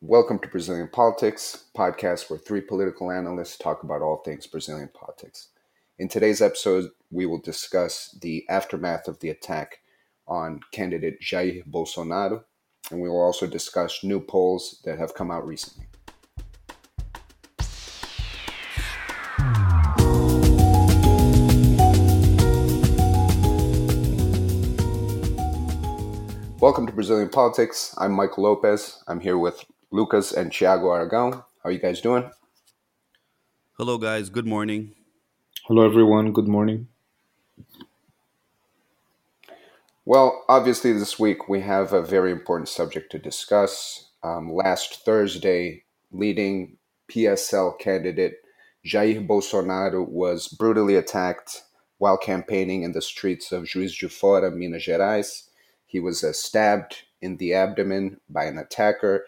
Welcome to Brazilian Politics, podcast where three political analysts talk about all things Brazilian politics. In today's episode, we will discuss the aftermath of the attack on candidate Jair Bolsonaro, and we will also discuss new polls that have come out recently. Welcome to Brazilian Politics. I'm Michael Lopez. I'm here with Lucas and Thiago Aragão. How are you guys doing? Hello, guys. Good morning. Hello, everyone. Good morning. Well, obviously, this week we have a very important subject to discuss. Um, last Thursday, leading PSL candidate Jair Bolsonaro was brutally attacked while campaigning in the streets of Juiz de Fora, Minas Gerais. He was uh, stabbed in the abdomen by an attacker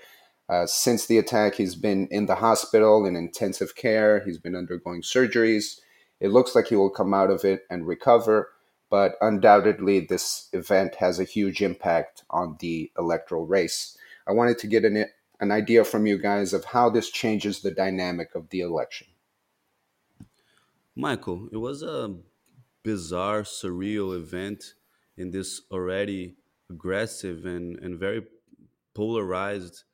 uh, since the attack, he's been in the hospital in intensive care. He's been undergoing surgeries. It looks like he will come out of it and recover, but undoubtedly, this event has a huge impact on the electoral race. I wanted to get an, an idea from you guys of how this changes the dynamic of the election. Michael, it was a bizarre, surreal event in this already aggressive and, and very polarized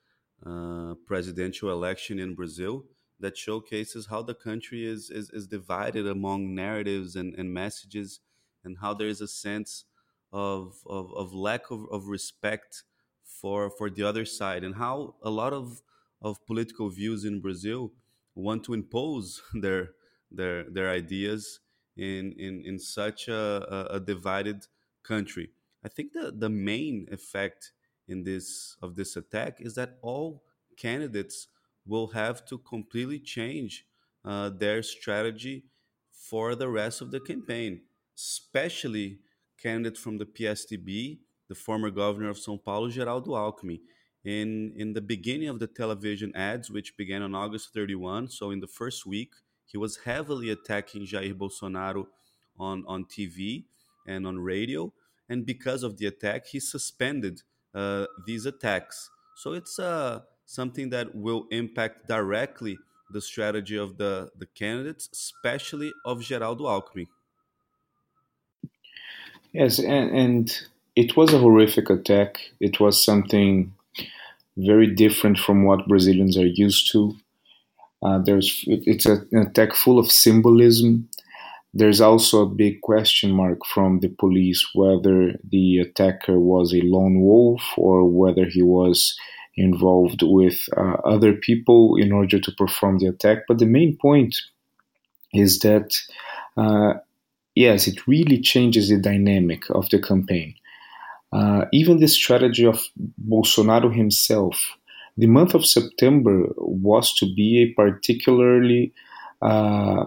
uh, presidential election in Brazil that showcases how the country is, is, is divided among narratives and, and messages and how there is a sense of, of, of lack of, of respect for, for the other side and how a lot of, of political views in Brazil want to impose their, their, their ideas in, in, in such a, a divided country. I think the, the main effect in this of this attack is that all candidates will have to completely change uh, their strategy for the rest of the campaign, especially candidates from the PSDB, the former governor of São Paulo, Geraldo Alckmin. In, in the beginning of the television ads, which began on August 31, so in the first week, he was heavily attacking Jair Bolsonaro on, on TV and on radio. And because of the attack, he suspended these attacks. So it's uh, something that will impact directly the strategy of the, the candidates, especially of Geraldo Alckmin. Yes, and, and it was a horrific attack. It was something very different from what Brazilians are used to. Uh, there's it's a, an attack full of symbolism there's also a big question mark from the police whether the attacker was a lone wolf or whether he was involved with uh, other people in order to perform the attack. But the main point is that, uh, yes, it really changes the dynamic of the campaign. Uh, even the strategy of Bolsonaro himself, the month of September was to be a particularly uh,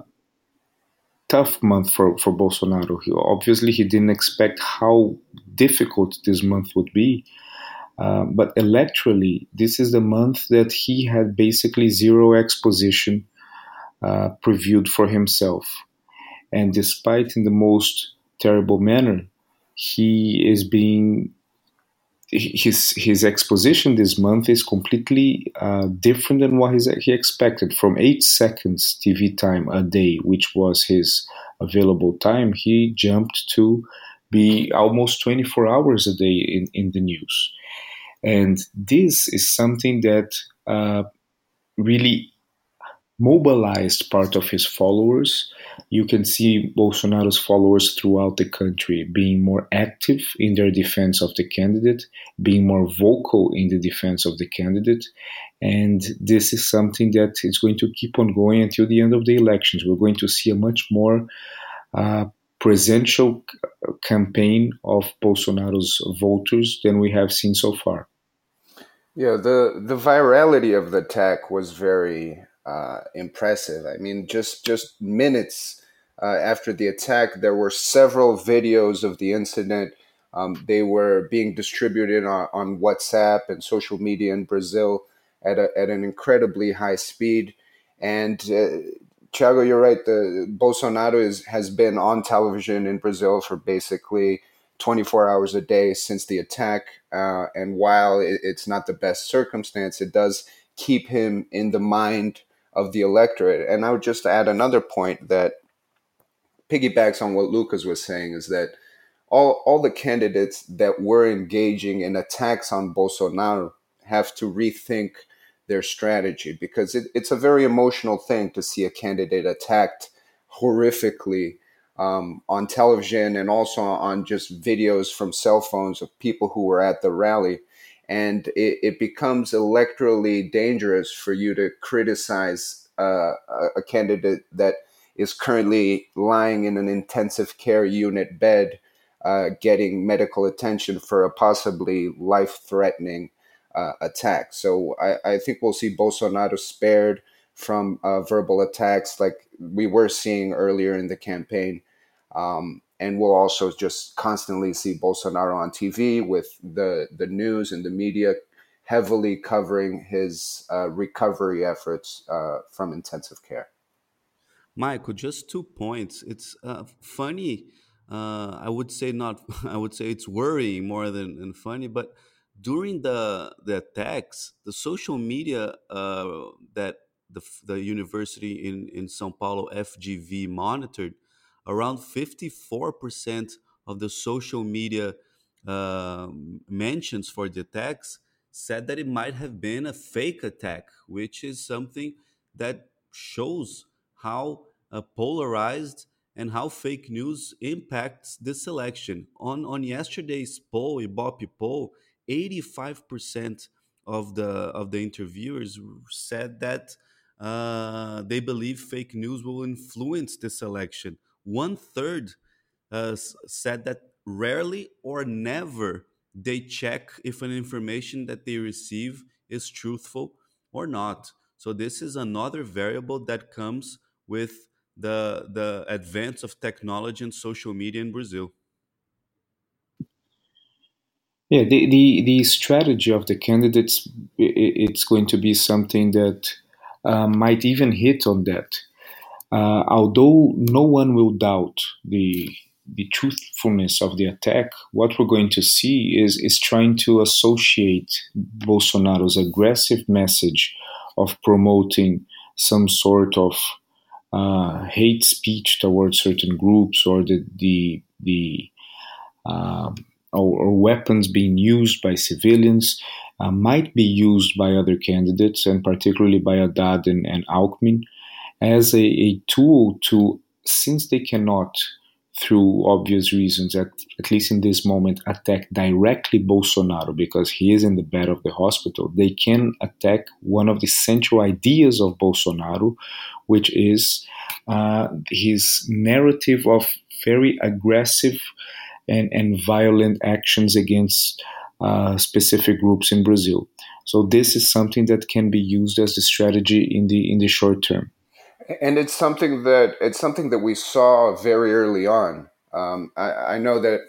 tough month for, for Bolsonaro. He, obviously, he didn't expect how difficult this month would be. Uh, but electorally, this is the month that he had basically zero exposition uh, previewed for himself. And despite in the most terrible manner, he is being his his exposition this month is completely uh, different than what he expected. From eight seconds TV time a day, which was his available time, he jumped to be almost 24 hours a day in, in the news. And this is something that uh, really mobilized part of his followers. You can see Bolsonaro's followers throughout the country being more active in their defense of the candidate, being more vocal in the defense of the candidate. And this is something that is going to keep on going until the end of the elections. We're going to see a much more uh, presidential campaign of Bolsonaro's voters than we have seen so far. Yeah, the the virality of the attack was very uh, impressive. I mean, just just minutes uh, after the attack, there were several videos of the incident. Um, they were being distributed on, on, WhatsApp and social media in Brazil at a, at an incredibly high speed. And uh, Thiago, you're right. The Bolsonaro is, has been on television in Brazil for basically 24 hours a day since the attack. Uh, and while it, it's not the best circumstance, it does keep him in the mind of the electorate. And I would just add another point that piggybacks on what Lucas was saying is that all, all the candidates that were engaging in attacks on Bolsonaro have to rethink their strategy because it, it's a very emotional thing to see a candidate attacked horrifically um, on television and also on just videos from cell phones of people who were at the rally. And it, it becomes electorally dangerous for you to criticize uh, a candidate that is currently lying in an intensive care unit bed, uh, getting medical attention for a possibly life threatening uh, attack. So I, I, think we'll see Bolsonaro spared from uh, verbal attacks like we were seeing earlier in the campaign. Um, and we'll also just constantly see Bolsonaro on TV with the, the news and the media heavily covering his uh, recovery efforts uh, from intensive care. Michael, just two points. It's uh, funny. Uh, I would say not. I would say it's worrying more than, than funny. But during the the attacks, the social media uh, that the the university in in São Paulo FGV monitored, around fifty four percent of the social media uh, mentions for the attacks said that it might have been a fake attack, which is something that shows how uh, polarized and how fake news impacts this election. On on yesterday's poll, Ibope poll, 85% of the of the interviewers said that uh, they believe fake news will influence this election. One third uh, said that rarely or never they check if an information that they receive is truthful or not. So this is another variable that comes with the the advance of technology and social media in Brazil. Yeah, the, the, the strategy of the candidates, it's going to be something that uh, might even hit on that. Uh, although no one will doubt the the truthfulness of the attack, what we're going to see is is trying to associate Bolsonaro's aggressive message of promoting some sort of uh, hate speech towards certain groups or the the the uh, or, or, weapons being used by civilians uh, might be used by other candidates and particularly by Haddad and, and Alckmin as a, a tool to since they cannot through obvious reasons, at, at least in this moment, attack directly Bolsonaro because he is in the bed of the hospital, they can attack one of the central ideas of Bolsonaro, which is uh, his narrative of very aggressive and, and violent actions against uh, specific groups in Brazil. So this is something that can be used as the strategy in the in the short term and it's something that it's something that we saw very early on. Um, I, I, know that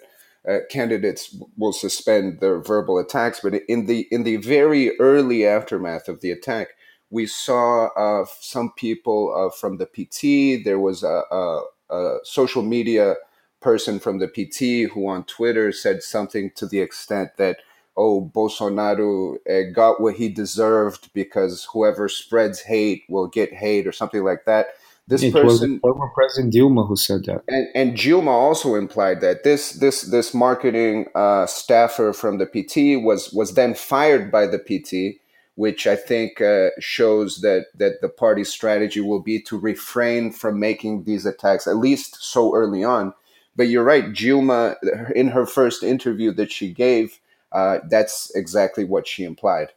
uh, candidates will suspend their verbal attacks, but in the in the very early aftermath of the attack, we saw uh, some people uh, from the PT. There was a, a, a social media person from the PT who on Twitter said something to the extent that oh, Bolsonaro uh, got what he deserved because whoever spreads hate will get hate or something like that. This it person, was former President Dilma, who said that, and, and Dilma also implied that this this this marketing uh, staffer from the PT was was then fired by the PT, which I think uh, shows that that the party's strategy will be to refrain from making these attacks at least so early on. But you're right, Dilma, in her first interview that she gave, uh, that's exactly what she implied.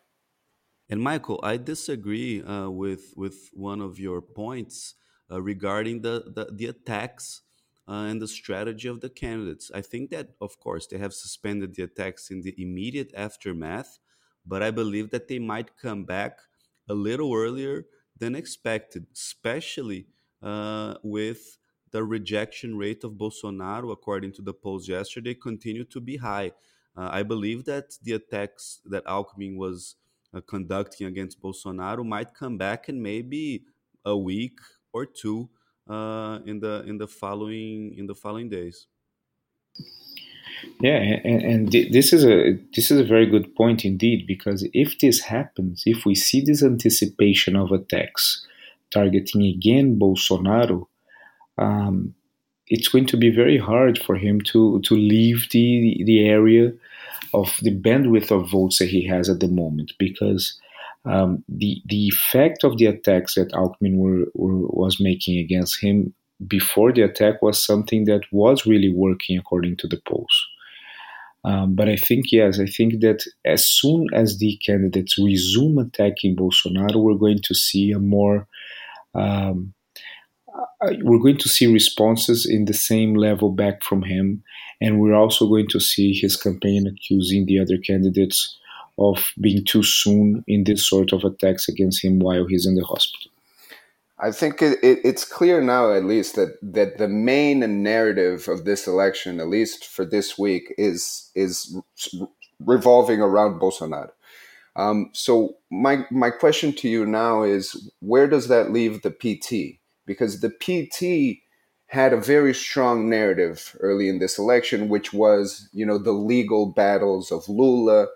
And Michael, I disagree uh, with with one of your points uh, regarding the, the, the attacks uh, and the strategy of the candidates. I think that, of course, they have suspended the attacks in the immediate aftermath, but I believe that they might come back a little earlier than expected, especially uh, with the rejection rate of Bolsonaro, according to the polls yesterday, continue to be high. Uh, I believe that the attacks that Alckmin was uh, conducting against Bolsonaro might come back in maybe a week or two uh, in the in the following in the following days. Yeah, and, and this is a this is a very good point indeed because if this happens, if we see this anticipation of attacks targeting again Bolsonaro, um, it's going to be very hard for him to to leave the the area of the bandwidth of votes that he has at the moment because um, the the effect of the attacks that Alckmin were, were, was making against him before the attack was something that was really working according to the polls. Um, but I think, yes, I think that as soon as the candidates resume attacking Bolsonaro, we're going to see a more, um, we're going to see responses in the same level back from him. And we're also going to see his campaign accusing the other candidates of being too soon in this sort of attacks against him while he's in the hospital. I think it, it, it's clear now, at least, that that the main narrative of this election, at least for this week, is is revolving around Bolsonaro. Um, so my my question to you now is, where does that leave the PT? Because the PT had a very strong narrative early in this election, which was, you know, the legal battles of Lula,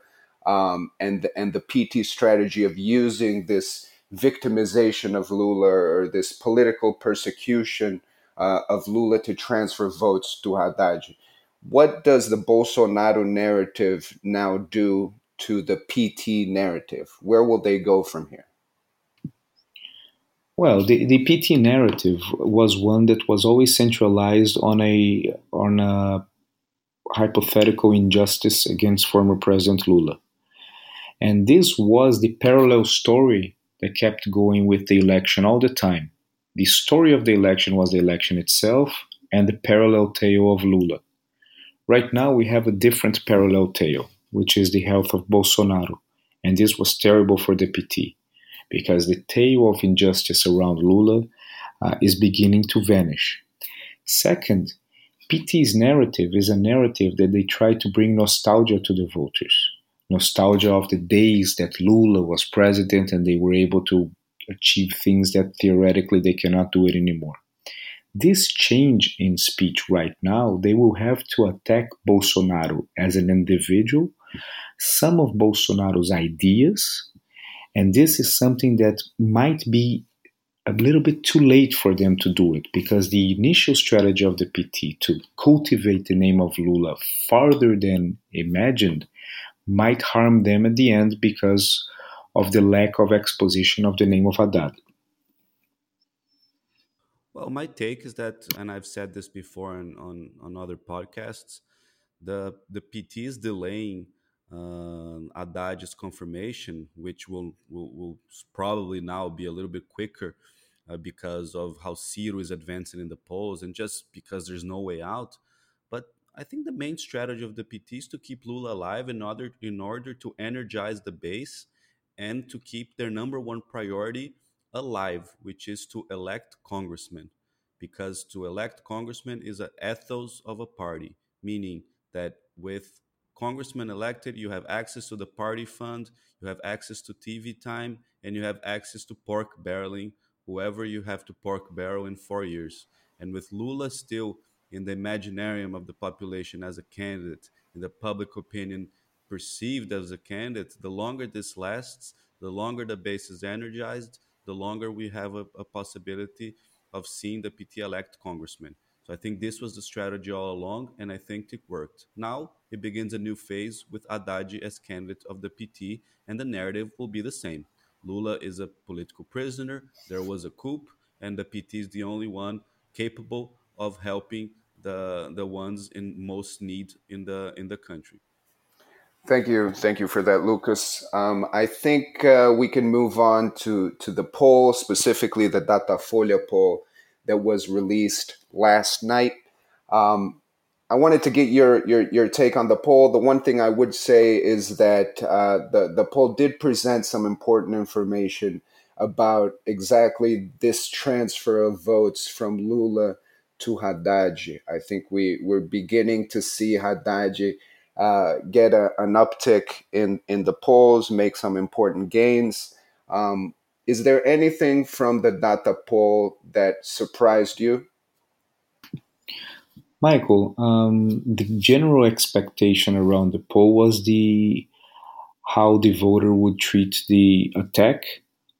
um, and and the PT strategy of using this victimization of Lula or this political persecution uh, of Lula to transfer votes to Haddad. What does the Bolsonaro narrative now do to the PT narrative? Where will they go from here? Well, the, the PT narrative was one that was always centralized on a on a hypothetical injustice against former President Lula. And this was the parallel story that kept going with the election all the time. The story of the election was the election itself and the parallel tale of Lula. Right now, we have a different parallel tale, which is the health of Bolsonaro. And this was terrible for the PT because the tale of injustice around Lula uh, is beginning to vanish. Second, PT's narrative is a narrative that they try to bring nostalgia to the voters nostalgia of the days that Lula was president and they were able to achieve things that theoretically they cannot do it anymore. This change in speech right now, they will have to attack Bolsonaro as an individual, some of Bolsonaro's ideas, and this is something that might be a little bit too late for them to do it because the initial strategy of the PT to cultivate the name of Lula farther than imagined might harm them at the end because of the lack of exposition of the name of Haddad. Well, my take is that, and I've said this before on, on, on other podcasts, the, the PT is delaying uh, Haddad's confirmation, which will, will, will probably now be a little bit quicker uh, because of how Ciro is advancing in the polls and just because there's no way out. But I think the main strategy of the PT is to keep Lula alive in order in order to energize the base and to keep their number one priority alive, which is to elect congressmen. Because to elect congressmen is an ethos of a party, meaning that with congressmen elected, you have access to the party fund, you have access to TV time, and you have access to pork barreling whoever you have to pork barrel in four years. And with Lula still in the imaginarium of the population as a candidate, in the public opinion perceived as a candidate, the longer this lasts, the longer the base is energized, the longer we have a, a possibility of seeing the PT elect congressman. So I think this was the strategy all along, and I think it worked. Now it begins a new phase with Haddad as candidate of the PT, and the narrative will be the same. Lula is a political prisoner. There was a coup, and the PT is the only one capable of helping the the ones in most need in the in the country. Thank you, thank you for that, Lucas. Um, I think uh, we can move on to to the poll, specifically the Datafolha poll that was released last night. Um, I wanted to get your, your your take on the poll. The one thing I would say is that uh, the the poll did present some important information about exactly this transfer of votes from Lula to Haddad. I think we we're beginning to see Haddad uh, get a, an uptick in in the polls, make some important gains. Um, is there anything from the data poll that surprised you? Michael, um, the general expectation around the poll was the how the voter would treat the attack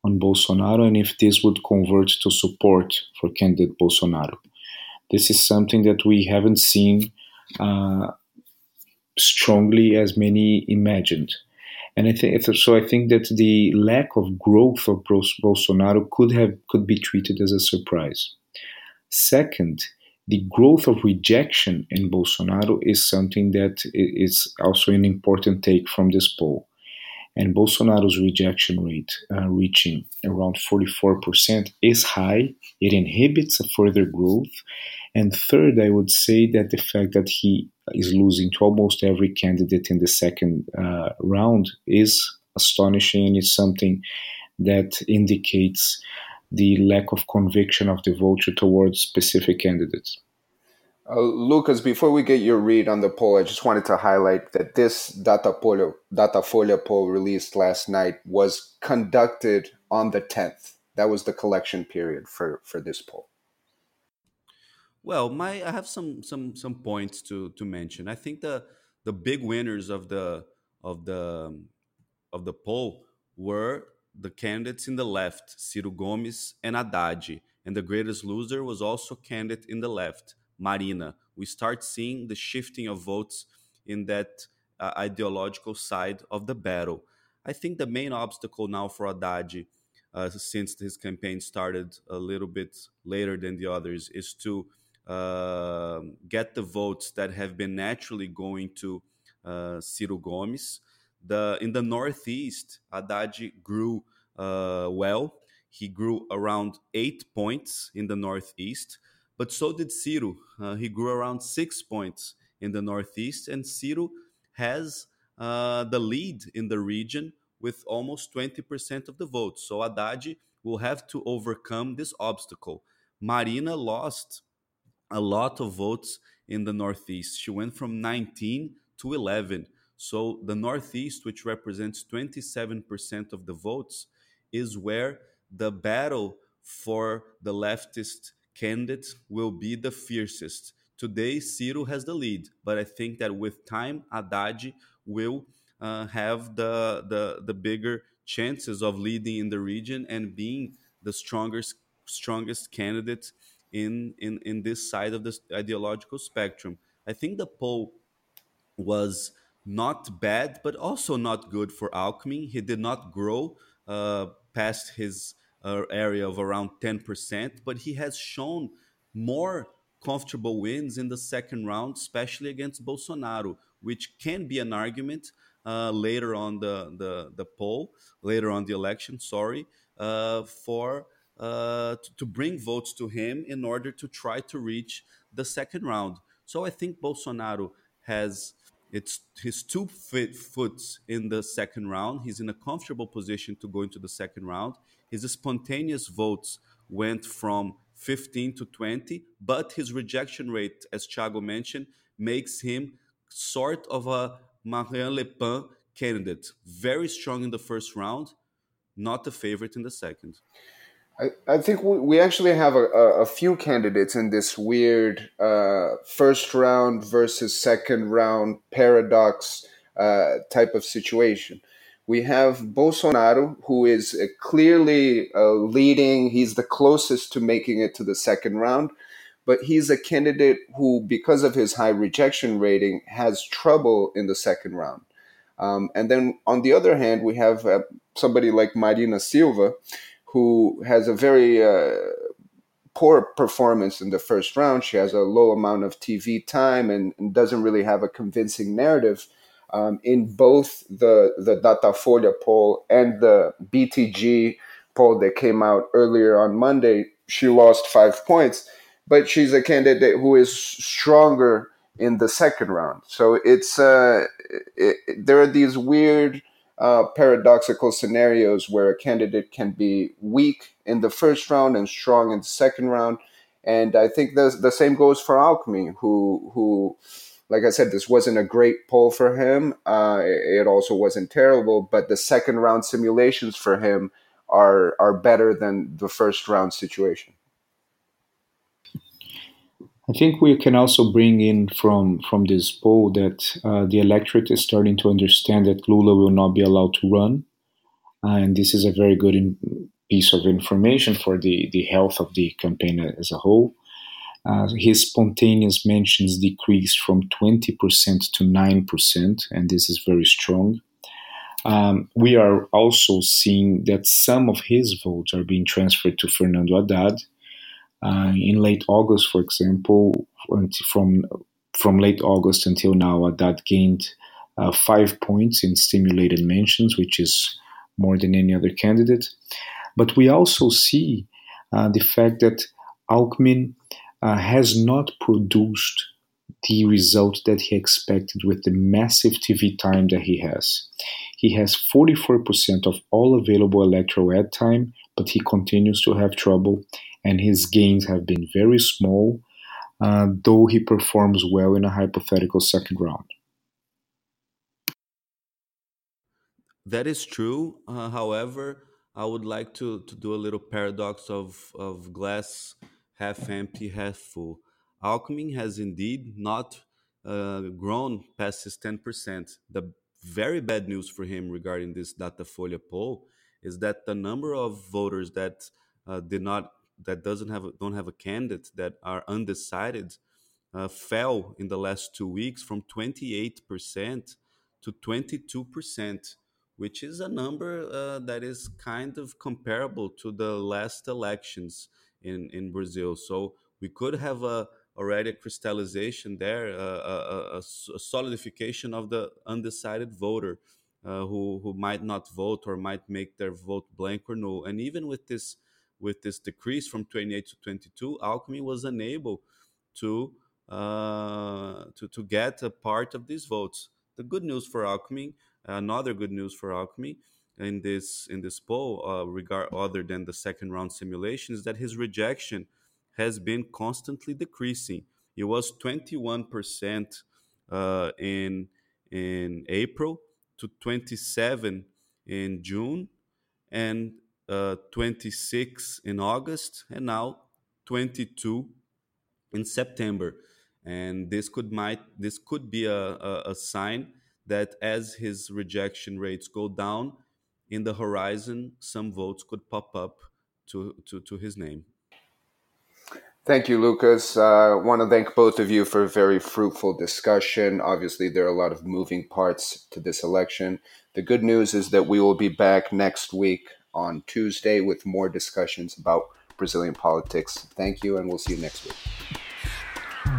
on Bolsonaro and if this would convert to support for candidate Bolsonaro. This is something that we haven't seen uh, strongly as many imagined. And I think so. I think that the lack of growth of Bolsonaro could have could be treated as a surprise. Second, the growth of rejection in Bolsonaro is something that is also an important take from this poll. And Bolsonaro's rejection rate, uh, reaching around 44%, is high. It inhibits a further growth. And third, I would say that the fact that he is losing to almost every candidate in the second uh, round is astonishing is something that indicates the lack of conviction of the voter towards specific candidates. Uh, Lucas, before we get your read on the poll, I just wanted to highlight that this Datafolha, Datafolha poll released last night was conducted on the 10th. That was the collection period for, for this poll. Well, my I have some some some points to to mention. I think the the big winners of the of the of the poll were the candidates in the left, Ciro Gomes and Haddad, and the greatest loser was also candidate in the left, Marina. We start seeing the shifting of votes in that uh, ideological side of the battle. I think the main obstacle now for Haddad, uh, since his campaign started a little bit later than the others, is to uh, get the votes that have been naturally going to uh, Ciro Gomes the in the Northeast, Haddad grew uh, well. He grew around eight points in the Northeast, but so did Ciro. Uh, he grew around six points in the Northeast, and Ciro has uh, the lead in the region with almost 20% of the votes. So Haddad will have to overcome this obstacle. Marina lost a lot of votes in the Northeast. She went from 19 to 11. So the Northeast, which represents 27% of the votes, is where the battle for the leftist candidate will be the fiercest. Today, Ciro has the lead, but I think that with time, Haddad will uh, have the, the the bigger chances of leading in the region and being the strongest strongest candidate in in in this side of the ideological spectrum. I think the poll was not bad, but also not good for Alckmin. He did not grow uh, past his area of around 10%, but he has shown more comfortable wins in the second round, especially against Bolsonaro, which can be an argument uh, later on the, the, the poll, later on the election, sorry, uh, for uh, to, to bring votes to him in order to try to reach the second round. So I think Bolsonaro has it's his two feet foots in the second round. He's in a comfortable position to go into the second round. His spontaneous votes went from 15 to 20, but his rejection rate, as Thiago mentioned, makes him sort of a Marine Le Pen candidate. Very strong in the first round, not a favorite in the second. I, I think we actually have a, a, few candidates in this weird uh, first round versus second round paradox uh, type of situation. We have Bolsonaro, who is uh, clearly uh, leading. He's the closest to making it to the second round, but he's a candidate who, because of his high rejection rating, has trouble in the second round. Um, and then on the other hand, we have uh, somebody like Marina Silva, who has a very uh, poor performance in the first round. She has a low amount of TV time and, and doesn't really have a convincing narrative. Um, in both the the Datafolha poll and the BTG poll that came out earlier on Monday, she lost five points, but she's a candidate who is stronger in the second round. So it's uh, it, there are these weird uh, paradoxical scenarios where a candidate can be weak in the first round and strong in the second round. And I think the the same goes for Alckmin, who who, like I said, this wasn't a great poll for him. Uh, it also wasn't terrible, but the second round simulations for him are are better than the first round situation. I think we can also bring in from from this poll that uh, the electorate is starting to understand that Lula will not be allowed to run, uh, and this is a very good in, piece of information for the the health of the campaign as a whole. Uh, his spontaneous mentions decreased from 20% to 9%, and this is very strong. Um, we are also seeing that some of his votes are being transferred to Fernando Haddad, uh, in late August, for example, from from late August until now, that gained uh, five points in stimulated mentions, which is more than any other candidate. But we also see uh, the fact that Alckmin has not produced the result that he expected with the massive TV time that he has. He has 44% of all available electoral ad time, but he continues to have trouble and his gains have been very small, uh, though he performs well in a hypothetical second round. That is true. Uh, however, I would like to, to do a little paradox of, of glass half empty, half full. Alckmin has indeed not uh, grown past his 10%. The very bad news for him regarding this Datafolha poll is that the number of voters that uh, did not that doesn't have don't have a candidate that are undecided uh, fell in the last two weeks from 28% to 22%, which is a number uh, that is kind of comparable to the last elections in, in Brazil. So we could have a, already a crystallization there, a, a, a, solidification of the undecided voter uh, who, who might not vote or might make their vote blank or null. And even with this with this decrease from 28 to 22, Alckmin was unable to uh, to to get a part of these votes. The good news for Alckmin, another good news for Alckmin in this in this poll, uh, regard other than the second round simulation, is that his rejection has been constantly decreasing. It was 21 percent uh, in in April to 27 in June, and uh, 26 in August, and now 22 in September. And this could might this could be a, a, a sign that as his rejection rates go down, in the horizon, some votes could pop up to, to, to his name. Thank you, Lucas. I uh, want to thank both of you for a very fruitful discussion. Obviously, there are a lot of moving parts to this election. The good news is that we will be back next week on Tuesday with more discussions about Brazilian politics. Thank you, and we'll see you next week.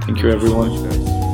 Thank you, everyone.